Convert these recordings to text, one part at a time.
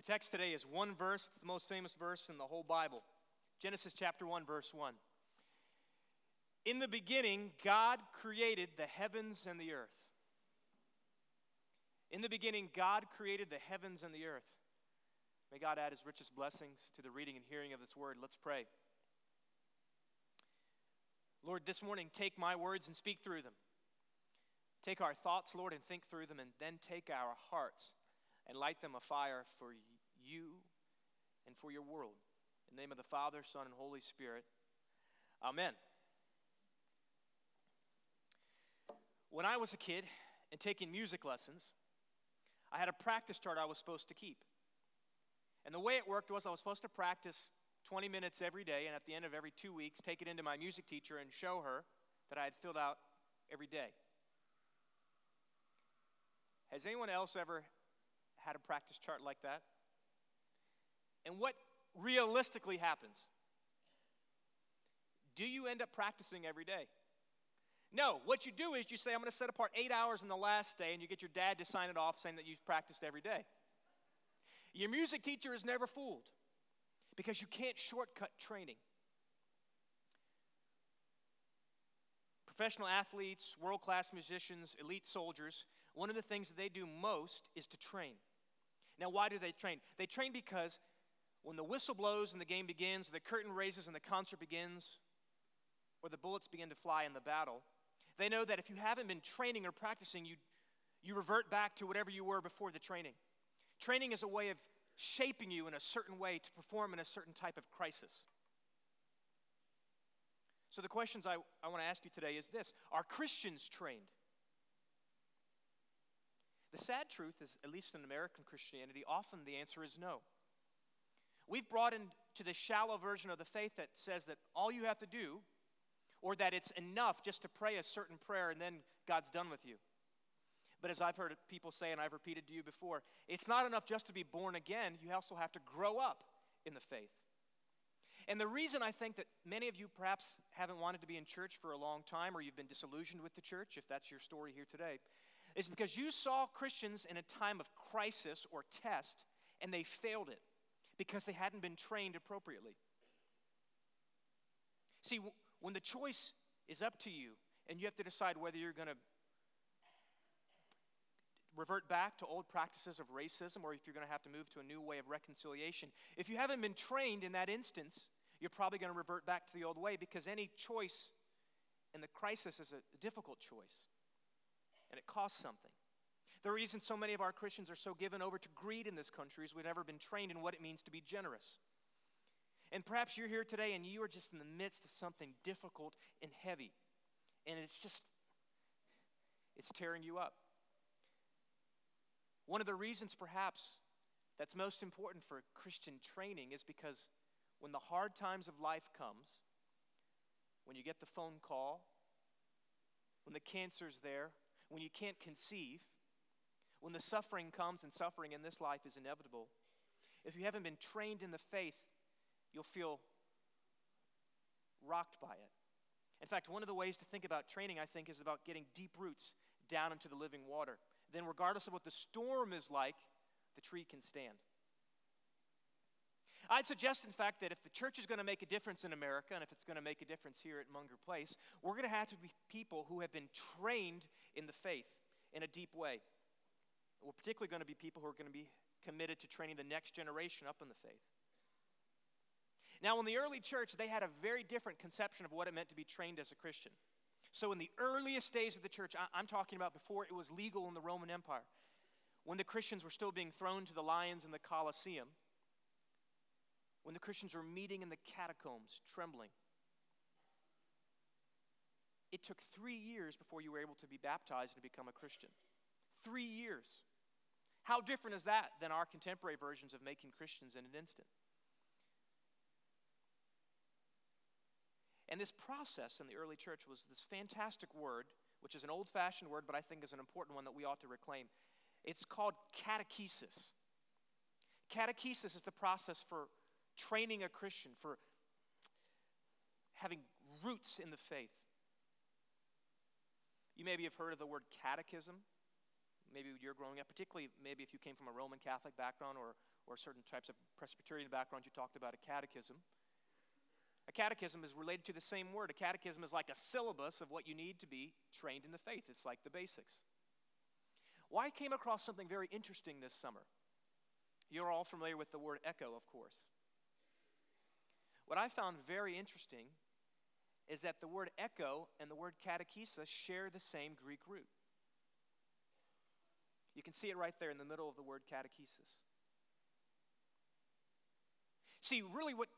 My text today is one verse, it's the most famous verse in the whole Bible Genesis chapter 1, verse 1. In the beginning, God created the heavens and the earth. In the beginning, God created the heavens and the earth. May God add his richest blessings to the reading and hearing of this word. Let's pray. Lord, this morning, take my words and speak through them. Take our thoughts, Lord, and think through them, and then take our hearts and light them afire for you and for your world. In the name of the Father, Son, and Holy Spirit. Amen. When I was a kid and taking music lessons, I had a practice chart I was supposed to keep. And the way it worked was I was supposed to practice 20 minutes every day, and at the end of every two weeks, take it into my music teacher and show her that I had filled out every day. Has anyone else ever had a practice chart like that? And what realistically happens? Do you end up practicing every day? No, what you do is you say, I'm going to set apart eight hours in the last day, and you get your dad to sign it off saying that you've practiced every day. Your music teacher is never fooled because you can't shortcut training. Professional athletes, world class musicians, elite soldiers, one of the things that they do most is to train. Now, why do they train? They train because when the whistle blows and the game begins, or the curtain raises and the concert begins, or the bullets begin to fly in the battle, they know that if you haven't been training or practicing, you, you revert back to whatever you were before the training. Training is a way of shaping you in a certain way to perform in a certain type of crisis. So, the questions I, I want to ask you today is this Are Christians trained? The sad truth is, at least in American Christianity, often the answer is no. We've brought into the shallow version of the faith that says that all you have to do, or that it's enough just to pray a certain prayer and then God's done with you. But as I've heard people say, and I've repeated to you before, it's not enough just to be born again, you also have to grow up in the faith. And the reason I think that many of you perhaps haven't wanted to be in church for a long time, or you've been disillusioned with the church, if that's your story here today, is because you saw Christians in a time of crisis or test and they failed it because they hadn't been trained appropriately. See, when the choice is up to you and you have to decide whether you're going to revert back to old practices of racism or if you're going to have to move to a new way of reconciliation, if you haven't been trained in that instance, you're probably going to revert back to the old way because any choice in the crisis is a difficult choice and it costs something. The reason so many of our Christians are so given over to greed in this country is we've never been trained in what it means to be generous. And perhaps you're here today and you are just in the midst of something difficult and heavy. And it's just, it's tearing you up. One of the reasons, perhaps, that's most important for Christian training is because when the hard times of life comes, when you get the phone call, when the cancer's there, when you can't conceive, when the suffering comes, and suffering in this life is inevitable, if you haven't been trained in the faith, you'll feel rocked by it. In fact, one of the ways to think about training, I think, is about getting deep roots down into the living water. Then, regardless of what the storm is like, the tree can stand. I'd suggest, in fact, that if the church is going to make a difference in America, and if it's going to make a difference here at Munger Place, we're going to have to be people who have been trained in the faith in a deep way. We're particularly going to be people who are going to be committed to training the next generation up in the faith. Now, in the early church, they had a very different conception of what it meant to be trained as a Christian. So, in the earliest days of the church, I'm talking about before it was legal in the Roman Empire, when the Christians were still being thrown to the lions in the Colosseum, when the Christians were meeting in the catacombs, trembling. It took three years before you were able to be baptized and become a Christian. Three years. How different is that than our contemporary versions of making Christians in an instant? And this process in the early church was this fantastic word, which is an old fashioned word, but I think is an important one that we ought to reclaim. It's called catechesis. Catechesis is the process for training a Christian, for having roots in the faith. You maybe have heard of the word catechism. Maybe you're growing up, particularly maybe if you came from a Roman Catholic background or, or certain types of Presbyterian backgrounds, you talked about a catechism. A catechism is related to the same word. A catechism is like a syllabus of what you need to be trained in the faith, it's like the basics. Well, I came across something very interesting this summer. You're all familiar with the word echo, of course. What I found very interesting is that the word echo and the word catechesis share the same Greek root. You can see it right there in the middle of the word catechesis. See, really, what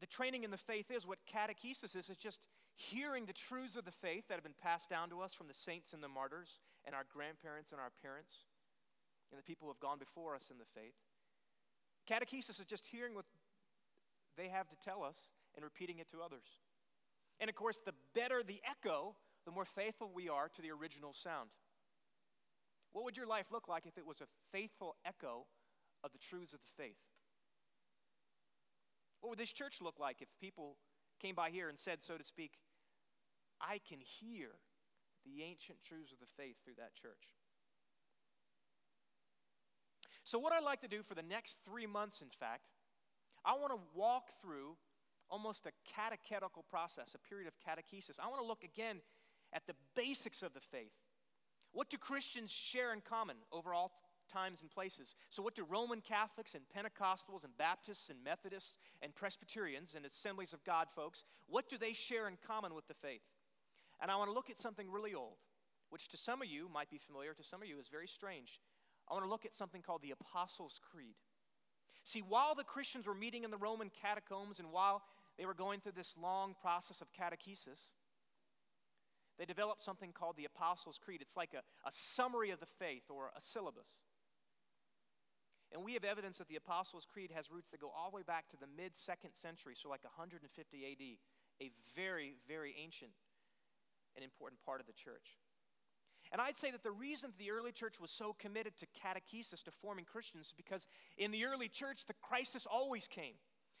the training in the faith is, what catechesis is, is just hearing the truths of the faith that have been passed down to us from the saints and the martyrs and our grandparents and our parents and the people who have gone before us in the faith. Catechesis is just hearing what they have to tell us and repeating it to others. And of course, the better the echo, the more faithful we are to the original sound. What would your life look like if it was a faithful echo of the truths of the faith? What would this church look like if people came by here and said, so to speak, I can hear the ancient truths of the faith through that church? So, what I'd like to do for the next three months, in fact, I want to walk through almost a catechetical process, a period of catechesis. I want to look again at the basics of the faith. What do Christians share in common over all times and places. So, what do Roman Catholics and Pentecostals and Baptists and Methodists and Presbyterians and Assemblies of God folks, what do they share in common with the faith? And I want to look at something really old, which to some of you might be familiar, to some of you is very strange. I want to look at something called the Apostles' Creed. See, while the Christians were meeting in the Roman catacombs and while they were going through this long process of catechesis, they developed something called the Apostles' Creed. It's like a, a summary of the faith or a syllabus. And we have evidence that the Apostles' Creed has roots that go all the way back to the mid second century, so like 150 AD, a very, very ancient and important part of the church. And I'd say that the reason the early church was so committed to catechesis, to forming Christians, is because in the early church, the crisis always came.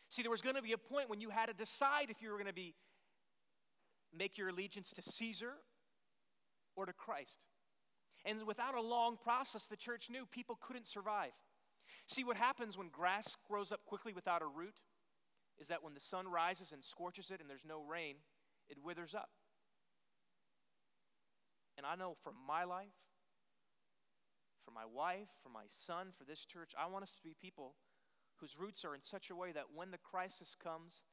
See, there was going to be a point when you had to decide if you were going to be make your allegiance to Caesar or to Christ. And without a long process, the church knew people couldn't survive. See, what happens when grass grows up quickly without a root is that when the sun rises and scorches it and there's no rain, it withers up. And I know from my life, for my wife, for my son, for this church, I want us to be people whose roots are in such a way that when the crisis comes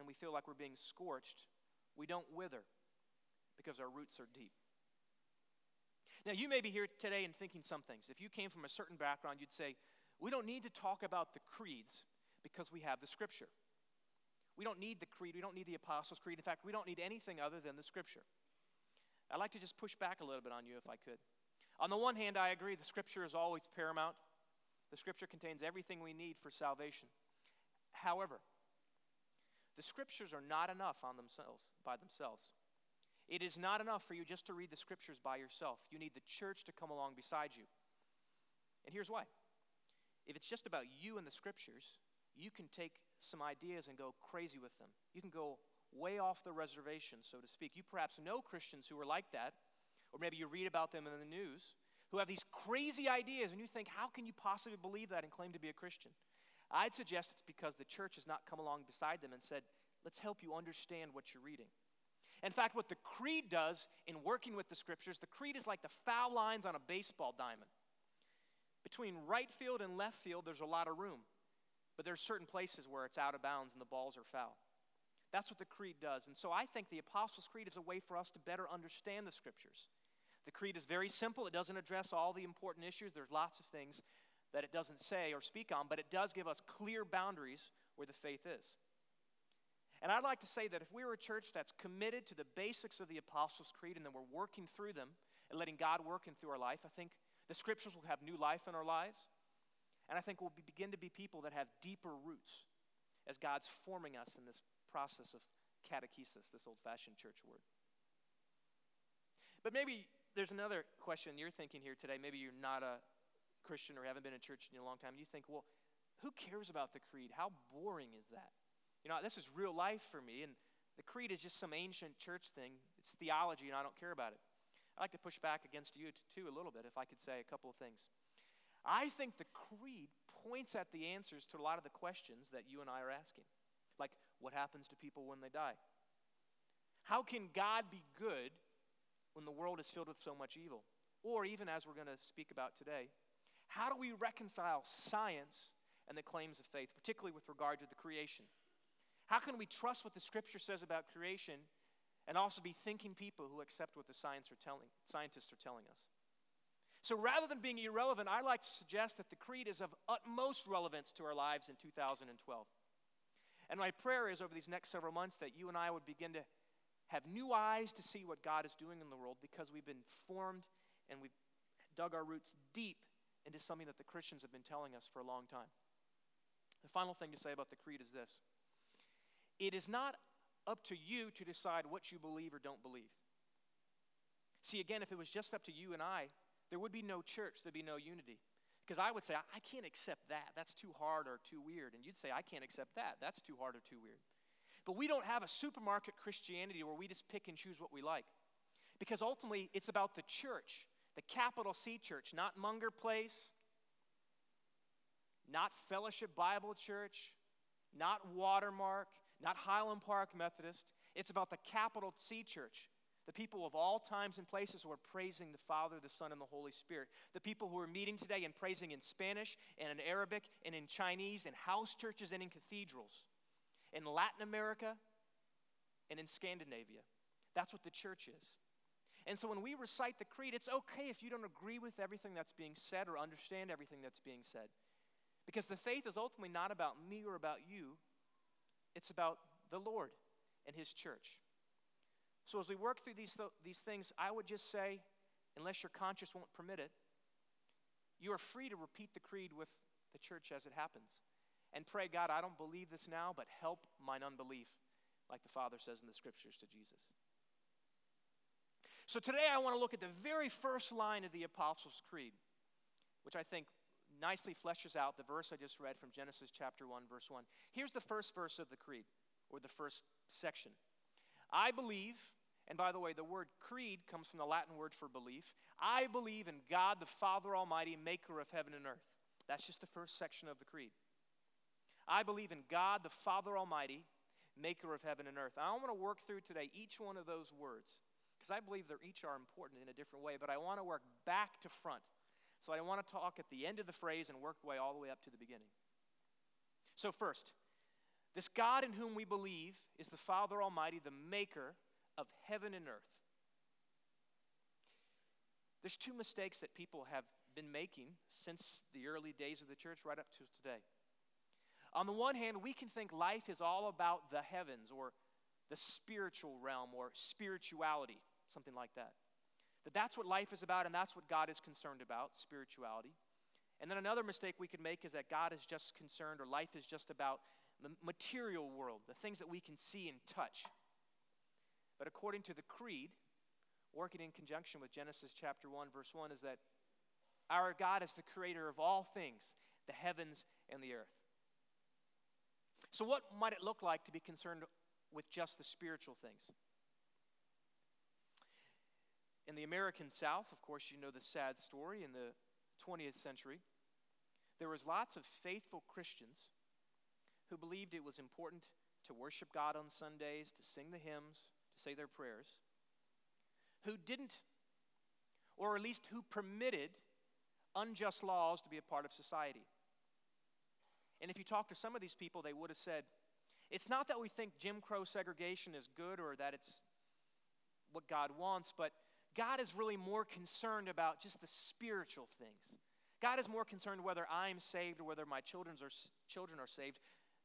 and we feel like we're being scorched, we don't wither because our roots are deep. Now, you may be here today and thinking some things. If you came from a certain background, you'd say, we don't need to talk about the creeds because we have the Scripture. We don't need the creed. We don't need the Apostles' Creed. In fact, we don't need anything other than the Scripture. I'd like to just push back a little bit on you if I could. On the one hand, I agree the Scripture is always paramount. The Scripture contains everything we need for salvation. However, the Scriptures are not enough on themselves by themselves. It is not enough for you just to read the scriptures by yourself. You need the church to come along beside you. And here's why if it's just about you and the scriptures, you can take some ideas and go crazy with them. You can go way off the reservation, so to speak. You perhaps know Christians who are like that, or maybe you read about them in the news, who have these crazy ideas, and you think, how can you possibly believe that and claim to be a Christian? I'd suggest it's because the church has not come along beside them and said, let's help you understand what you're reading. In fact, what the creed does in working with the scriptures, the creed is like the foul lines on a baseball diamond. Between right field and left field, there's a lot of room, but there's certain places where it's out of bounds and the balls are foul. That's what the creed does. And so I think the Apostles' Creed is a way for us to better understand the scriptures. The creed is very simple, it doesn't address all the important issues. There's lots of things that it doesn't say or speak on, but it does give us clear boundaries where the faith is. And I'd like to say that if we were a church that's committed to the basics of the Apostles' Creed and then we're working through them and letting God work in through our life, I think the scriptures will have new life in our lives. And I think we'll be, begin to be people that have deeper roots as God's forming us in this process of catechesis, this old fashioned church word. But maybe there's another question you're thinking here today. Maybe you're not a Christian or haven't been in church in a long time. You think, well, who cares about the creed? How boring is that? You know, this is real life for me, and the creed is just some ancient church thing. It's theology, and I don't care about it. I'd like to push back against you too a little bit, if I could say a couple of things. I think the creed points at the answers to a lot of the questions that you and I are asking. Like, what happens to people when they die? How can God be good when the world is filled with so much evil? Or, even as we're going to speak about today, how do we reconcile science and the claims of faith, particularly with regard to the creation? How can we trust what the scripture says about creation and also be thinking people who accept what the science are telling, scientists are telling us? So rather than being irrelevant, I like to suggest that the creed is of utmost relevance to our lives in 2012. And my prayer is over these next several months that you and I would begin to have new eyes to see what God is doing in the world because we've been formed and we've dug our roots deep into something that the Christians have been telling us for a long time. The final thing to say about the creed is this it is not up to you to decide what you believe or don't believe. See, again, if it was just up to you and I, there would be no church, there'd be no unity. Because I would say, I can't accept that. That's too hard or too weird. And you'd say, I can't accept that. That's too hard or too weird. But we don't have a supermarket Christianity where we just pick and choose what we like. Because ultimately, it's about the church, the capital C church, not Munger Place, not Fellowship Bible Church, not Watermark, not Highland Park Methodist. It's about the capital C church, the people of all times and places who are praising the Father, the Son, and the Holy Spirit. The people who are meeting today and praising in Spanish and in Arabic and in Chinese, in house churches and in cathedrals, in Latin America and in Scandinavia. That's what the church is. And so when we recite the creed, it's okay if you don't agree with everything that's being said or understand everything that's being said. Because the faith is ultimately not about me or about you, it's about the Lord and His church. So, as we work through these, th- these things, I would just say, unless your conscience won't permit it, you are free to repeat the creed with the church as it happens. And pray, God, I don't believe this now, but help mine unbelief, like the Father says in the scriptures to Jesus. So today I want to look at the very first line of the Apostles' Creed, which I think nicely fleshes out the verse I just read from Genesis chapter 1, verse 1. Here's the first verse of the Creed, or the first section. I believe and by the way, the word creed comes from the Latin word for belief. I believe in God the Father Almighty, maker of heaven and earth. That's just the first section of the creed. I believe in God the Father Almighty, maker of heaven and earth. I want to work through today each one of those words because I believe they each are important in a different way, but I want to work back to front. So I want to talk at the end of the phrase and work way all the way up to the beginning. So, first, this God in whom we believe is the Father Almighty, the maker of heaven and earth. There's two mistakes that people have been making since the early days of the church right up to today. On the one hand, we can think life is all about the heavens or the spiritual realm or spirituality, something like that. That that's what life is about and that's what God is concerned about, spirituality. And then another mistake we could make is that God is just concerned or life is just about the material world, the things that we can see and touch. But according to the Creed, working in conjunction with Genesis chapter 1, verse 1, is that our God is the creator of all things, the heavens and the earth. So, what might it look like to be concerned with just the spiritual things? In the American South, of course, you know the sad story in the 20th century. There was lots of faithful Christians who believed it was important to worship God on Sundays, to sing the hymns, to say their prayers, who didn't, or at least who permitted unjust laws to be a part of society. And if you talk to some of these people, they would have said, it's not that we think Jim Crow segregation is good or that it's what God wants, but God is really more concerned about just the spiritual things. God is more concerned whether I'm saved or whether my children's are, children are saved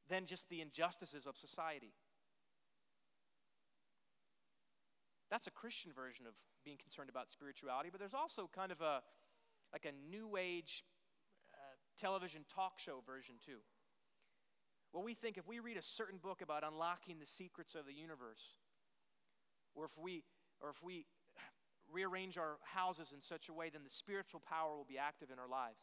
than just the injustices of society. That's a Christian version of being concerned about spirituality, but there's also kind of a like a new age uh, television talk show version too. Well, we think if we read a certain book about unlocking the secrets of the universe, or if we or if we rearrange our houses in such a way, then the spiritual power will be active in our lives.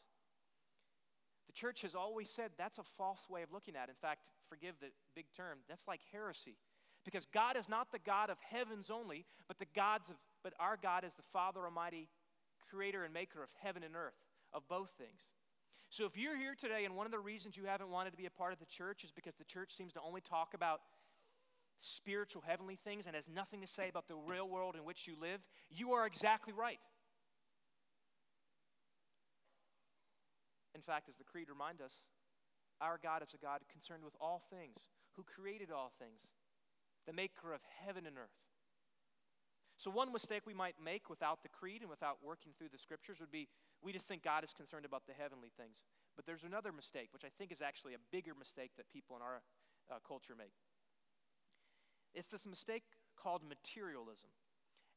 The church has always said that's a false way of looking at it. In fact, forgive the big term, that's like heresy. Because God is not the God of heavens only, but the gods of but our God is the Father Almighty, creator and maker of heaven and earth, of both things. So if you're here today and one of the reasons you haven't wanted to be a part of the church is because the church seems to only talk about spiritual heavenly things and has nothing to say about the real world in which you live, you are exactly right. In fact, as the creed reminds us, our God is a God concerned with all things, who created all things, the maker of heaven and earth. So, one mistake we might make without the creed and without working through the scriptures would be we just think God is concerned about the heavenly things. But there's another mistake, which I think is actually a bigger mistake that people in our uh, culture make. It's this mistake called materialism,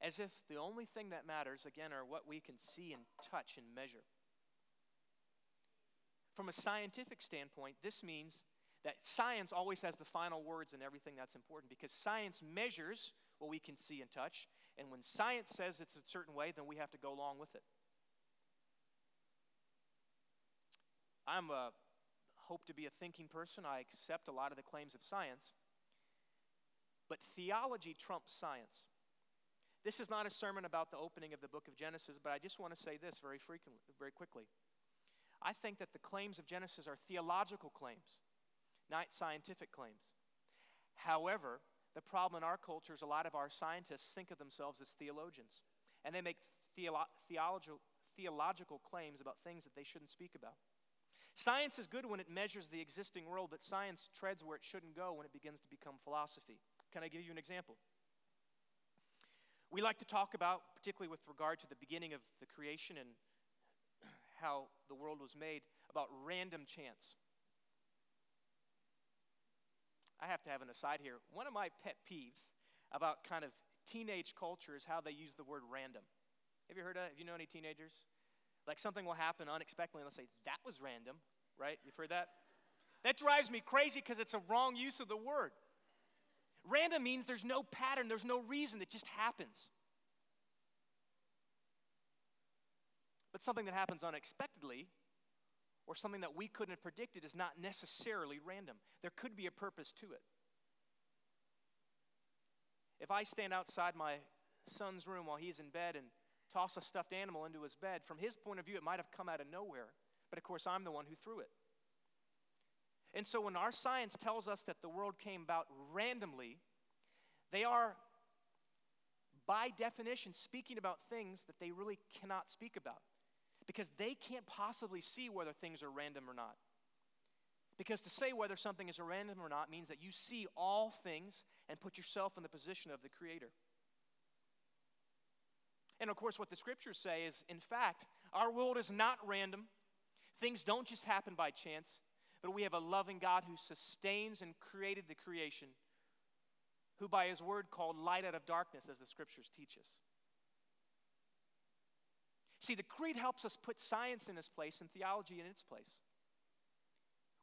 as if the only thing that matters, again, are what we can see and touch and measure. From a scientific standpoint, this means that science always has the final words in everything that's important because science measures what we can see and touch, and when science says it's a certain way, then we have to go along with it. I'm a hope to be a thinking person. I accept a lot of the claims of science. But theology trumps science. This is not a sermon about the opening of the book of Genesis, but I just want to say this very frequently, very quickly. I think that the claims of Genesis are theological claims, not scientific claims. However, the problem in our culture is a lot of our scientists think of themselves as theologians, and they make theolo- theological, theological claims about things that they shouldn't speak about. Science is good when it measures the existing world, but science treads where it shouldn't go when it begins to become philosophy. Can I give you an example? We like to talk about, particularly with regard to the beginning of the creation and how the world was made, about random chance. I have to have an aside here. One of my pet peeves about kind of teenage culture is how they use the word random. Have you heard of Have you know any teenagers? Like something will happen unexpectedly and they'll say, that was random, right? You've heard that? That drives me crazy because it's a wrong use of the word. Random means there's no pattern, there's no reason, it just happens. But something that happens unexpectedly or something that we couldn't have predicted is not necessarily random. There could be a purpose to it. If I stand outside my son's room while he's in bed and toss a stuffed animal into his bed, from his point of view, it might have come out of nowhere. But of course, I'm the one who threw it. And so when our science tells us that the world came about randomly, they are, by definition, speaking about things that they really cannot speak about because they can't possibly see whether things are random or not. Because to say whether something is random or not means that you see all things and put yourself in the position of the Creator. And of course, what the scriptures say is, in fact, our world is not random. Things don't just happen by chance, but we have a loving God who sustains and created the creation, who by his word called light out of darkness, as the scriptures teach us. See, the creed helps us put science in its place and theology in its place.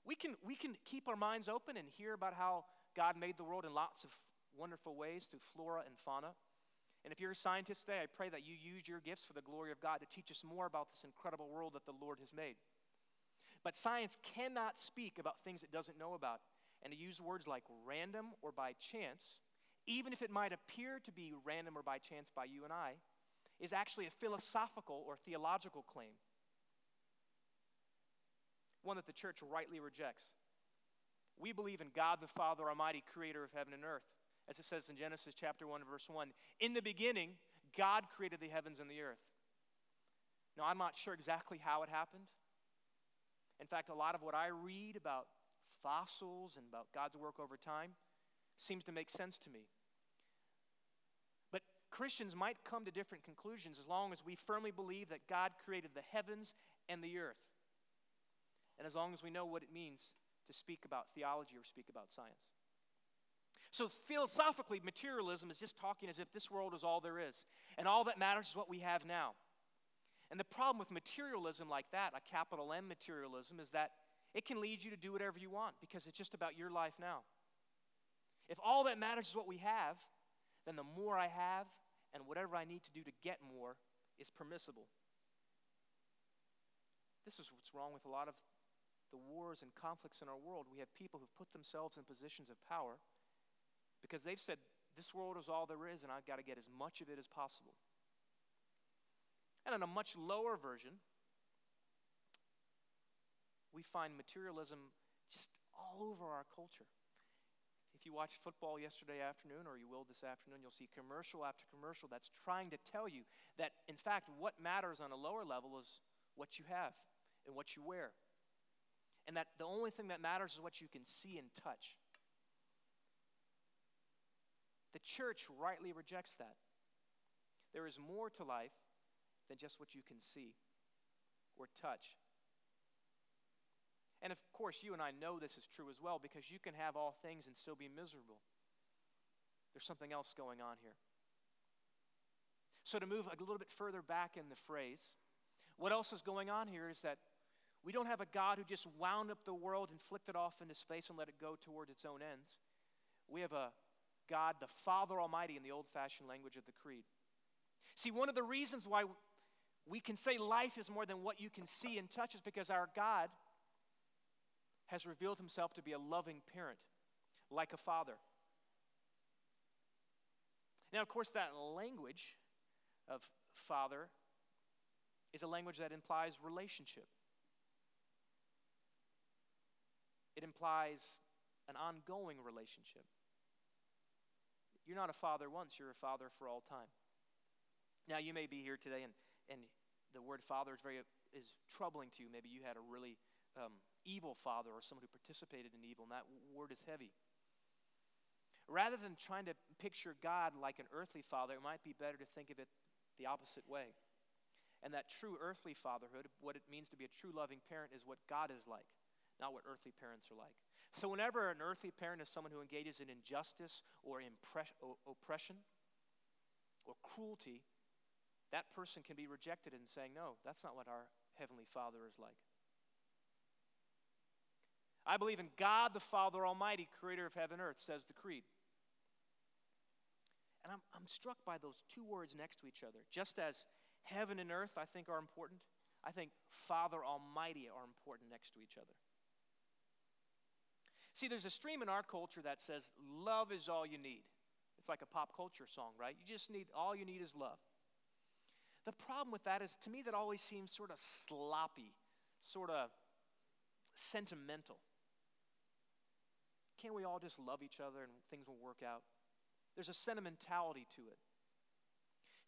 We can, we can keep our minds open and hear about how God made the world in lots of wonderful ways through flora and fauna. And if you're a scientist today, I pray that you use your gifts for the glory of God to teach us more about this incredible world that the Lord has made. But science cannot speak about things it doesn't know about. And to use words like random or by chance, even if it might appear to be random or by chance by you and I, is actually a philosophical or theological claim. One that the church rightly rejects. We believe in God the Father Almighty, creator of heaven and earth as it says in Genesis chapter 1, verse 1. In the beginning, God created the heavens and the earth. Now, I'm not sure exactly how it happened. In fact, a lot of what I read about fossils and about God's work over time seems to make sense to me. But Christians might come to different conclusions as long as we firmly believe that God created the heavens and the earth. And as long as we know what it means to speak about theology or speak about science. So, philosophically, materialism is just talking as if this world is all there is, and all that matters is what we have now. And the problem with materialism like that, a capital M materialism, is that it can lead you to do whatever you want because it's just about your life now. If all that matters is what we have, then the more I have and whatever I need to do to get more is permissible. This is what's wrong with a lot of the wars and conflicts in our world. We have people who've put themselves in positions of power because they've said, This world is all there is, and I've got to get as much of it as possible. And in a much lower version, we find materialism just all over our culture. If you watched football yesterday afternoon, or you will this afternoon, you'll see commercial after commercial that's trying to tell you that, in fact, what matters on a lower level is what you have and what you wear. And that the only thing that matters is what you can see and touch. The church rightly rejects that. There is more to life than just what you can see or touch. And of course, you and I know this is true as well because you can have all things and still be miserable. There's something else going on here. So, to move a little bit further back in the phrase, what else is going on here is that we don't have a God who just wound up the world and flicked it off into space and let it go toward its own ends. We have a God, the Father Almighty, in the old fashioned language of the Creed. See, one of the reasons why we can say life is more than what you can see and touch is because our God has revealed himself to be a loving parent, like a father. Now, of course, that language of father is a language that implies relationship. It implies an ongoing relationship. You're not a father once, you're a father for all time. Now, you may be here today and, and the word father is very is troubling to you. Maybe you had a really um, evil father or someone who participated in evil, and that word is heavy. Rather than trying to picture God like an earthly father, it might be better to think of it the opposite way. And that true earthly fatherhood, what it means to be a true loving parent, is what God is like, not what earthly parents are like. So, whenever an earthly parent is someone who engages in injustice or oppression or cruelty, that person can be rejected in saying, No, that's not what our Heavenly Father is like. I believe in God the Father Almighty, creator of heaven and earth, says the Creed. And I'm, I'm struck by those two words next to each other. Just as heaven and earth, I think, are important, I think Father Almighty are important next to each other. See, there's a stream in our culture that says love is all you need. It's like a pop culture song, right? You just need, all you need is love. The problem with that is, to me, that always seems sort of sloppy, sort of sentimental. Can't we all just love each other and things will work out? There's a sentimentality to it.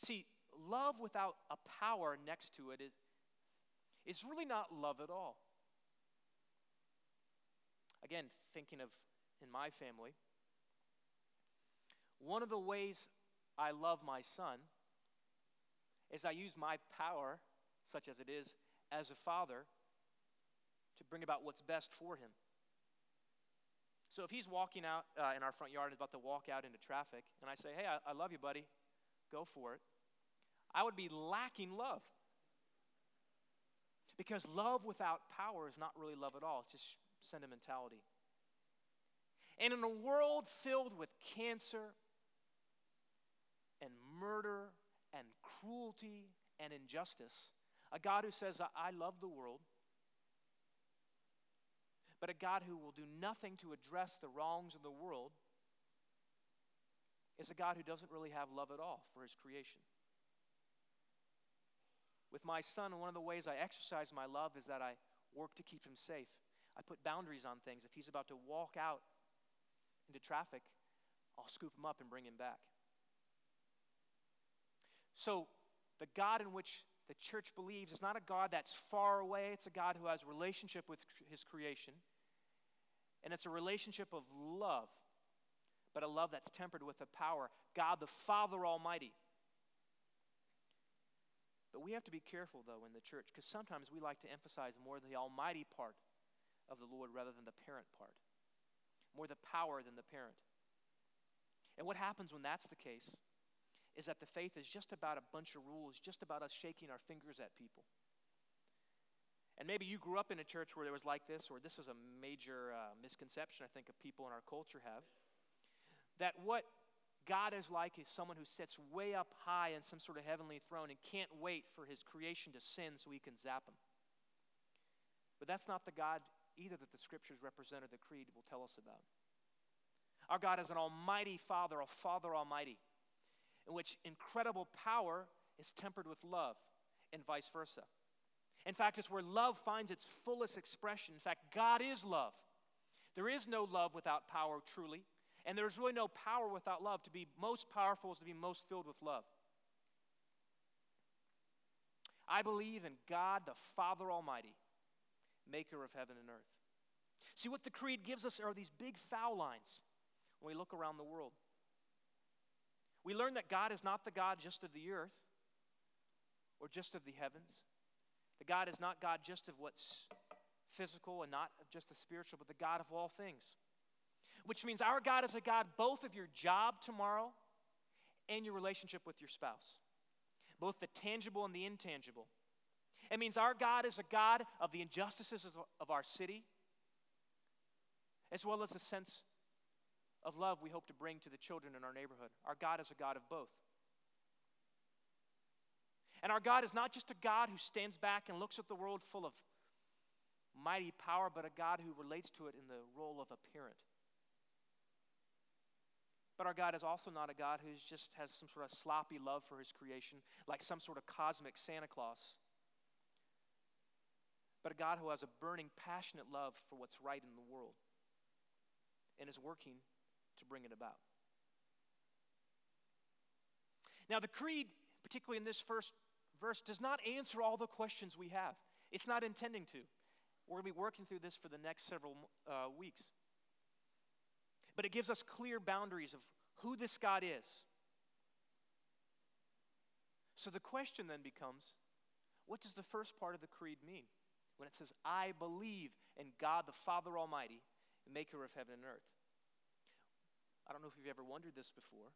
See, love without a power next to it is, is really not love at all. Again, thinking of in my family, one of the ways I love my son is I use my power, such as it is, as a father, to bring about what's best for him. So if he's walking out uh, in our front yard and about to walk out into traffic, and I say, hey, I, I love you, buddy, go for it, I would be lacking love. Because love without power is not really love at all, it's just sentimentality. And in a world filled with cancer and murder and cruelty and injustice, a God who says, I love the world, but a God who will do nothing to address the wrongs of the world, is a God who doesn't really have love at all for his creation. With my son, one of the ways I exercise my love is that I work to keep him safe. I put boundaries on things. If he's about to walk out into traffic, I'll scoop him up and bring him back. So, the God in which the church believes is not a God that's far away, it's a God who has relationship with his creation. And it's a relationship of love, but a love that's tempered with a power. God the Father Almighty. But we have to be careful, though, in the church, because sometimes we like to emphasize more the almighty part of the Lord rather than the parent part, more the power than the parent. And what happens when that's the case is that the faith is just about a bunch of rules, just about us shaking our fingers at people. And maybe you grew up in a church where it was like this, or this is a major uh, misconception I think of people in our culture have. That what God is like is someone who sits way up high in some sort of heavenly throne and can't wait for his creation to sin so he can zap him. But that's not the God either that the scriptures represent or the creed will tell us about. Our God is an almighty Father, a Father Almighty in which incredible power is tempered with love, and vice versa. In fact, it's where love finds its fullest expression. In fact, God is love. There is no love without power, truly. And there's really no power without love. To be most powerful is to be most filled with love. I believe in God, the Father Almighty, maker of heaven and earth. See, what the creed gives us are these big foul lines when we look around the world. We learn that God is not the God just of the earth or just of the heavens. The God is not God just of what's physical and not just the spiritual, but the God of all things. Which means our God is a God both of your job tomorrow and your relationship with your spouse, both the tangible and the intangible. It means our God is a God of the injustices of our city, as well as a sense of love we hope to bring to the children in our neighborhood. Our God is a God of both. And our God is not just a God who stands back and looks at the world full of mighty power, but a God who relates to it in the role of a parent. But our God is also not a God who just has some sort of sloppy love for his creation, like some sort of cosmic Santa Claus. But a God who has a burning, passionate love for what's right in the world and is working to bring it about. Now, the creed, particularly in this first verse, does not answer all the questions we have. It's not intending to. We're going to be working through this for the next several uh, weeks. But it gives us clear boundaries of who this God is. So the question then becomes what does the first part of the creed mean? When it says, I believe in God the Father Almighty, maker of heaven and earth. I don't know if you've ever wondered this before.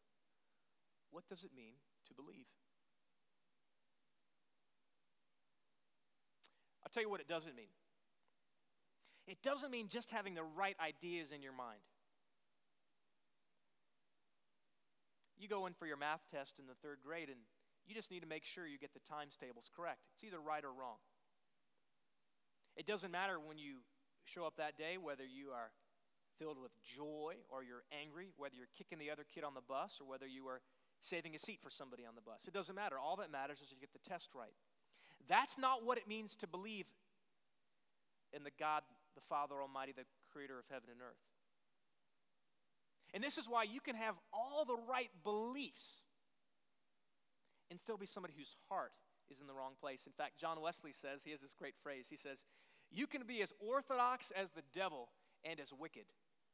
What does it mean to believe? I'll tell you what it doesn't mean. It doesn't mean just having the right ideas in your mind. You go in for your math test in the third grade and you just need to make sure you get the times tables correct. It's either right or wrong. It doesn't matter when you show up that day whether you are filled with joy or you're angry, whether you're kicking the other kid on the bus or whether you are saving a seat for somebody on the bus. It doesn't matter. All that matters is you get the test right. That's not what it means to believe in the God, the Father Almighty, the creator of heaven and earth. And this is why you can have all the right beliefs and still be somebody whose heart is in the wrong place. In fact, John Wesley says, he has this great phrase. He says, You can be as orthodox as the devil and as wicked.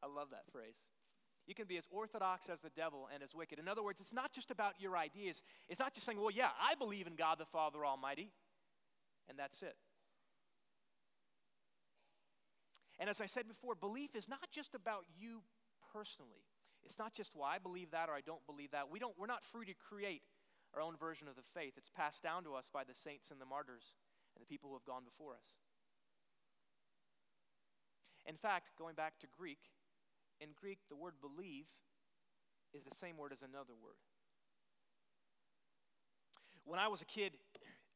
I love that phrase. You can be as orthodox as the devil and as wicked. In other words, it's not just about your ideas. It's not just saying, well, yeah, I believe in God the Father Almighty and that's it. And as I said before, belief is not just about you personally. It's not just, well, I believe that or I don't believe that. We don't, we're not free to create our own version of the faith. It's passed down to us by the saints and the martyrs and the people who have gone before us. In fact, going back to Greek, in Greek, the word believe is the same word as another word. When I was a kid,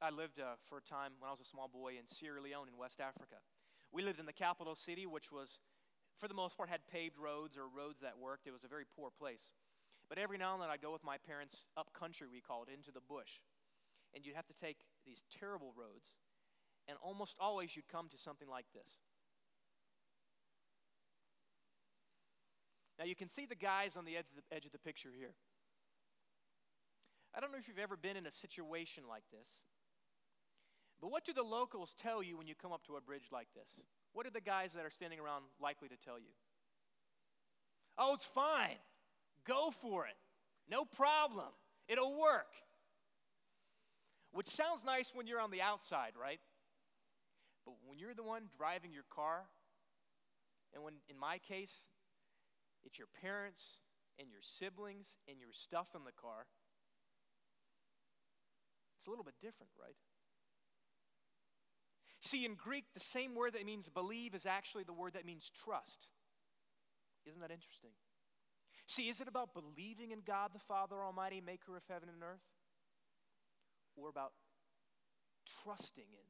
I lived uh, for a time when I was a small boy in Sierra Leone in West Africa. We lived in the capital city, which was, for the most part, had paved roads or roads that worked. It was a very poor place. But every now and then I'd go with my parents up country, we called it, into the bush. And you'd have to take these terrible roads. And almost always you'd come to something like this. Now you can see the guys on the edge of the, edge of the picture here. I don't know if you've ever been in a situation like this, but what do the locals tell you when you come up to a bridge like this? What are the guys that are standing around likely to tell you? Oh, it's fine. Go for it. No problem. It'll work. Which sounds nice when you're on the outside, right? But when you're the one driving your car, and when, in my case, it's your parents and your siblings and your stuff in the car, it's a little bit different, right? See, in Greek, the same word that means believe is actually the word that means trust. Isn't that interesting? See, is it about believing in God the Father Almighty, maker of heaven and earth? Or about trusting in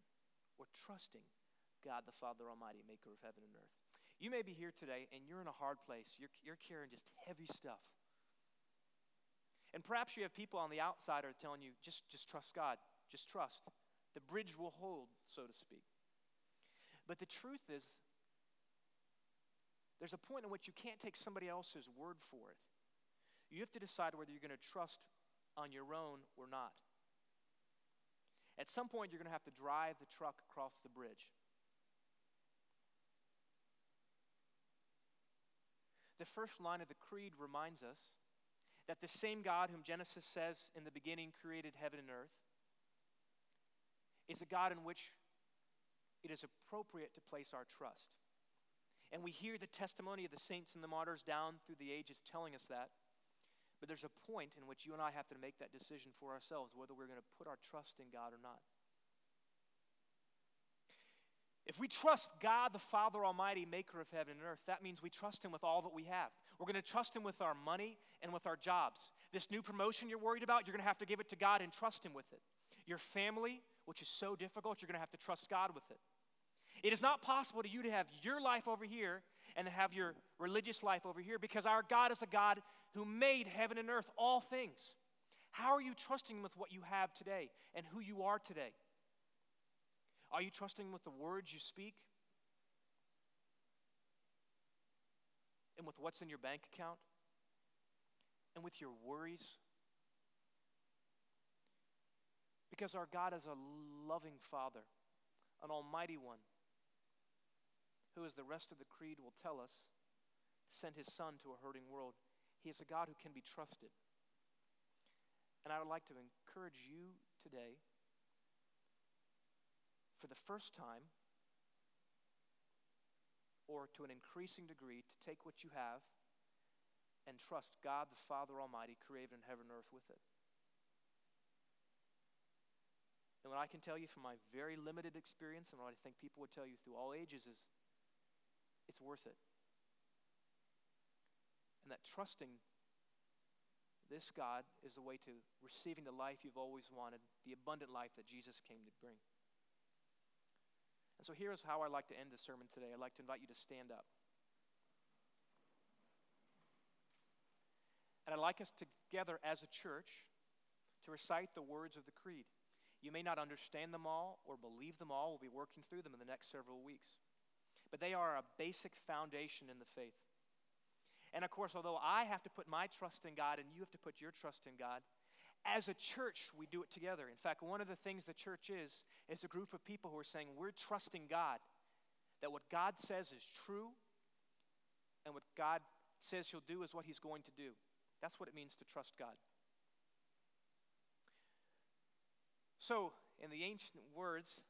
or trusting God the Father Almighty, maker of heaven and earth? You may be here today and you're in a hard place. You're, you're carrying just heavy stuff. And perhaps you have people on the outside are telling you, just, just trust God, just trust. The bridge will hold, so to speak. But the truth is, there's a point in which you can't take somebody else's word for it. You have to decide whether you're going to trust on your own or not. At some point, you're going to have to drive the truck across the bridge. The first line of the creed reminds us that the same God whom Genesis says in the beginning created heaven and earth is a God in which it is appropriate to place our trust. And we hear the testimony of the saints and the martyrs down through the ages telling us that. But there's a point in which you and I have to make that decision for ourselves whether we're going to put our trust in God or not. If we trust God, the Father Almighty, maker of heaven and earth, that means we trust Him with all that we have. We're going to trust Him with our money and with our jobs. This new promotion you're worried about, you're going to have to give it to God and trust Him with it. Your family, which is so difficult, you're going to have to trust God with it. It is not possible to you to have your life over here and to have your religious life over here because our God is a God who made heaven and earth, all things. How are you trusting with what you have today and who you are today? Are you trusting with the words you speak? And with what's in your bank account? And with your worries? Because our God is a loving Father, an Almighty One, who, as the rest of the Creed will tell us, sent His Son to a hurting world. He is a God who can be trusted. And I would like to encourage you today for the first time or to an increasing degree to take what you have and trust God the Father Almighty, created in heaven and earth with it. And what I can tell you from my very limited experience and what I think people would tell you through all ages is it's worth it. And that trusting this God is the way to receiving the life you've always wanted, the abundant life that Jesus came to bring. And so here's how I'd like to end the sermon today. I'd like to invite you to stand up. And I'd like us together as a church to recite the words of the creed. You may not understand them all or believe them all. We'll be working through them in the next several weeks. But they are a basic foundation in the faith. And of course, although I have to put my trust in God and you have to put your trust in God, as a church, we do it together. In fact, one of the things the church is, is a group of people who are saying, we're trusting God, that what God says is true, and what God says He'll do is what He's going to do. That's what it means to trust God. So, in the ancient words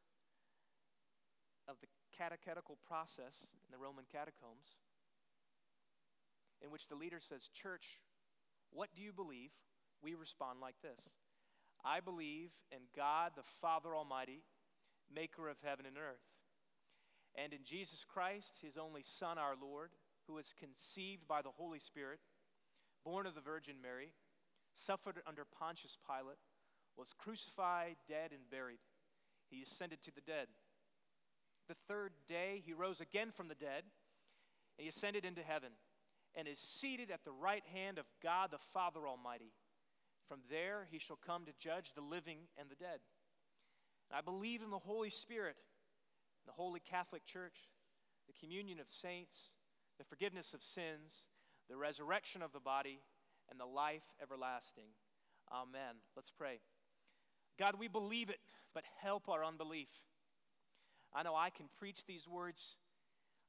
of the catechetical process in the Roman catacombs, in which the leader says, Church, what do you believe? We respond like this I believe in God the Father Almighty, maker of heaven and earth, and in Jesus Christ, his only Son, our Lord, who was conceived by the Holy Spirit, born of the Virgin Mary, suffered under Pontius Pilate, was crucified, dead, and buried. He ascended to the dead. The third day, he rose again from the dead, and he ascended into heaven, and is seated at the right hand of God the Father Almighty. From there he shall come to judge the living and the dead. I believe in the Holy Spirit, the Holy Catholic Church, the communion of saints, the forgiveness of sins, the resurrection of the body, and the life everlasting. Amen. Let's pray. God, we believe it, but help our unbelief. I know I can preach these words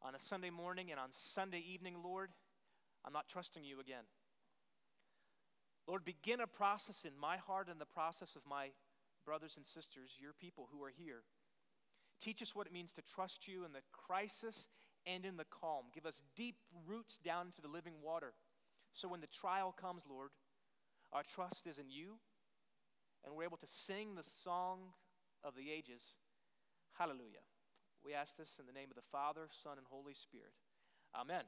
on a Sunday morning and on Sunday evening, Lord. I'm not trusting you again. Lord, begin a process in my heart and the process of my brothers and sisters, your people who are here. Teach us what it means to trust you in the crisis and in the calm. Give us deep roots down into the living water. So when the trial comes, Lord, our trust is in you, and we're able to sing the song of the ages. Hallelujah. We ask this in the name of the Father, Son, and Holy Spirit. Amen.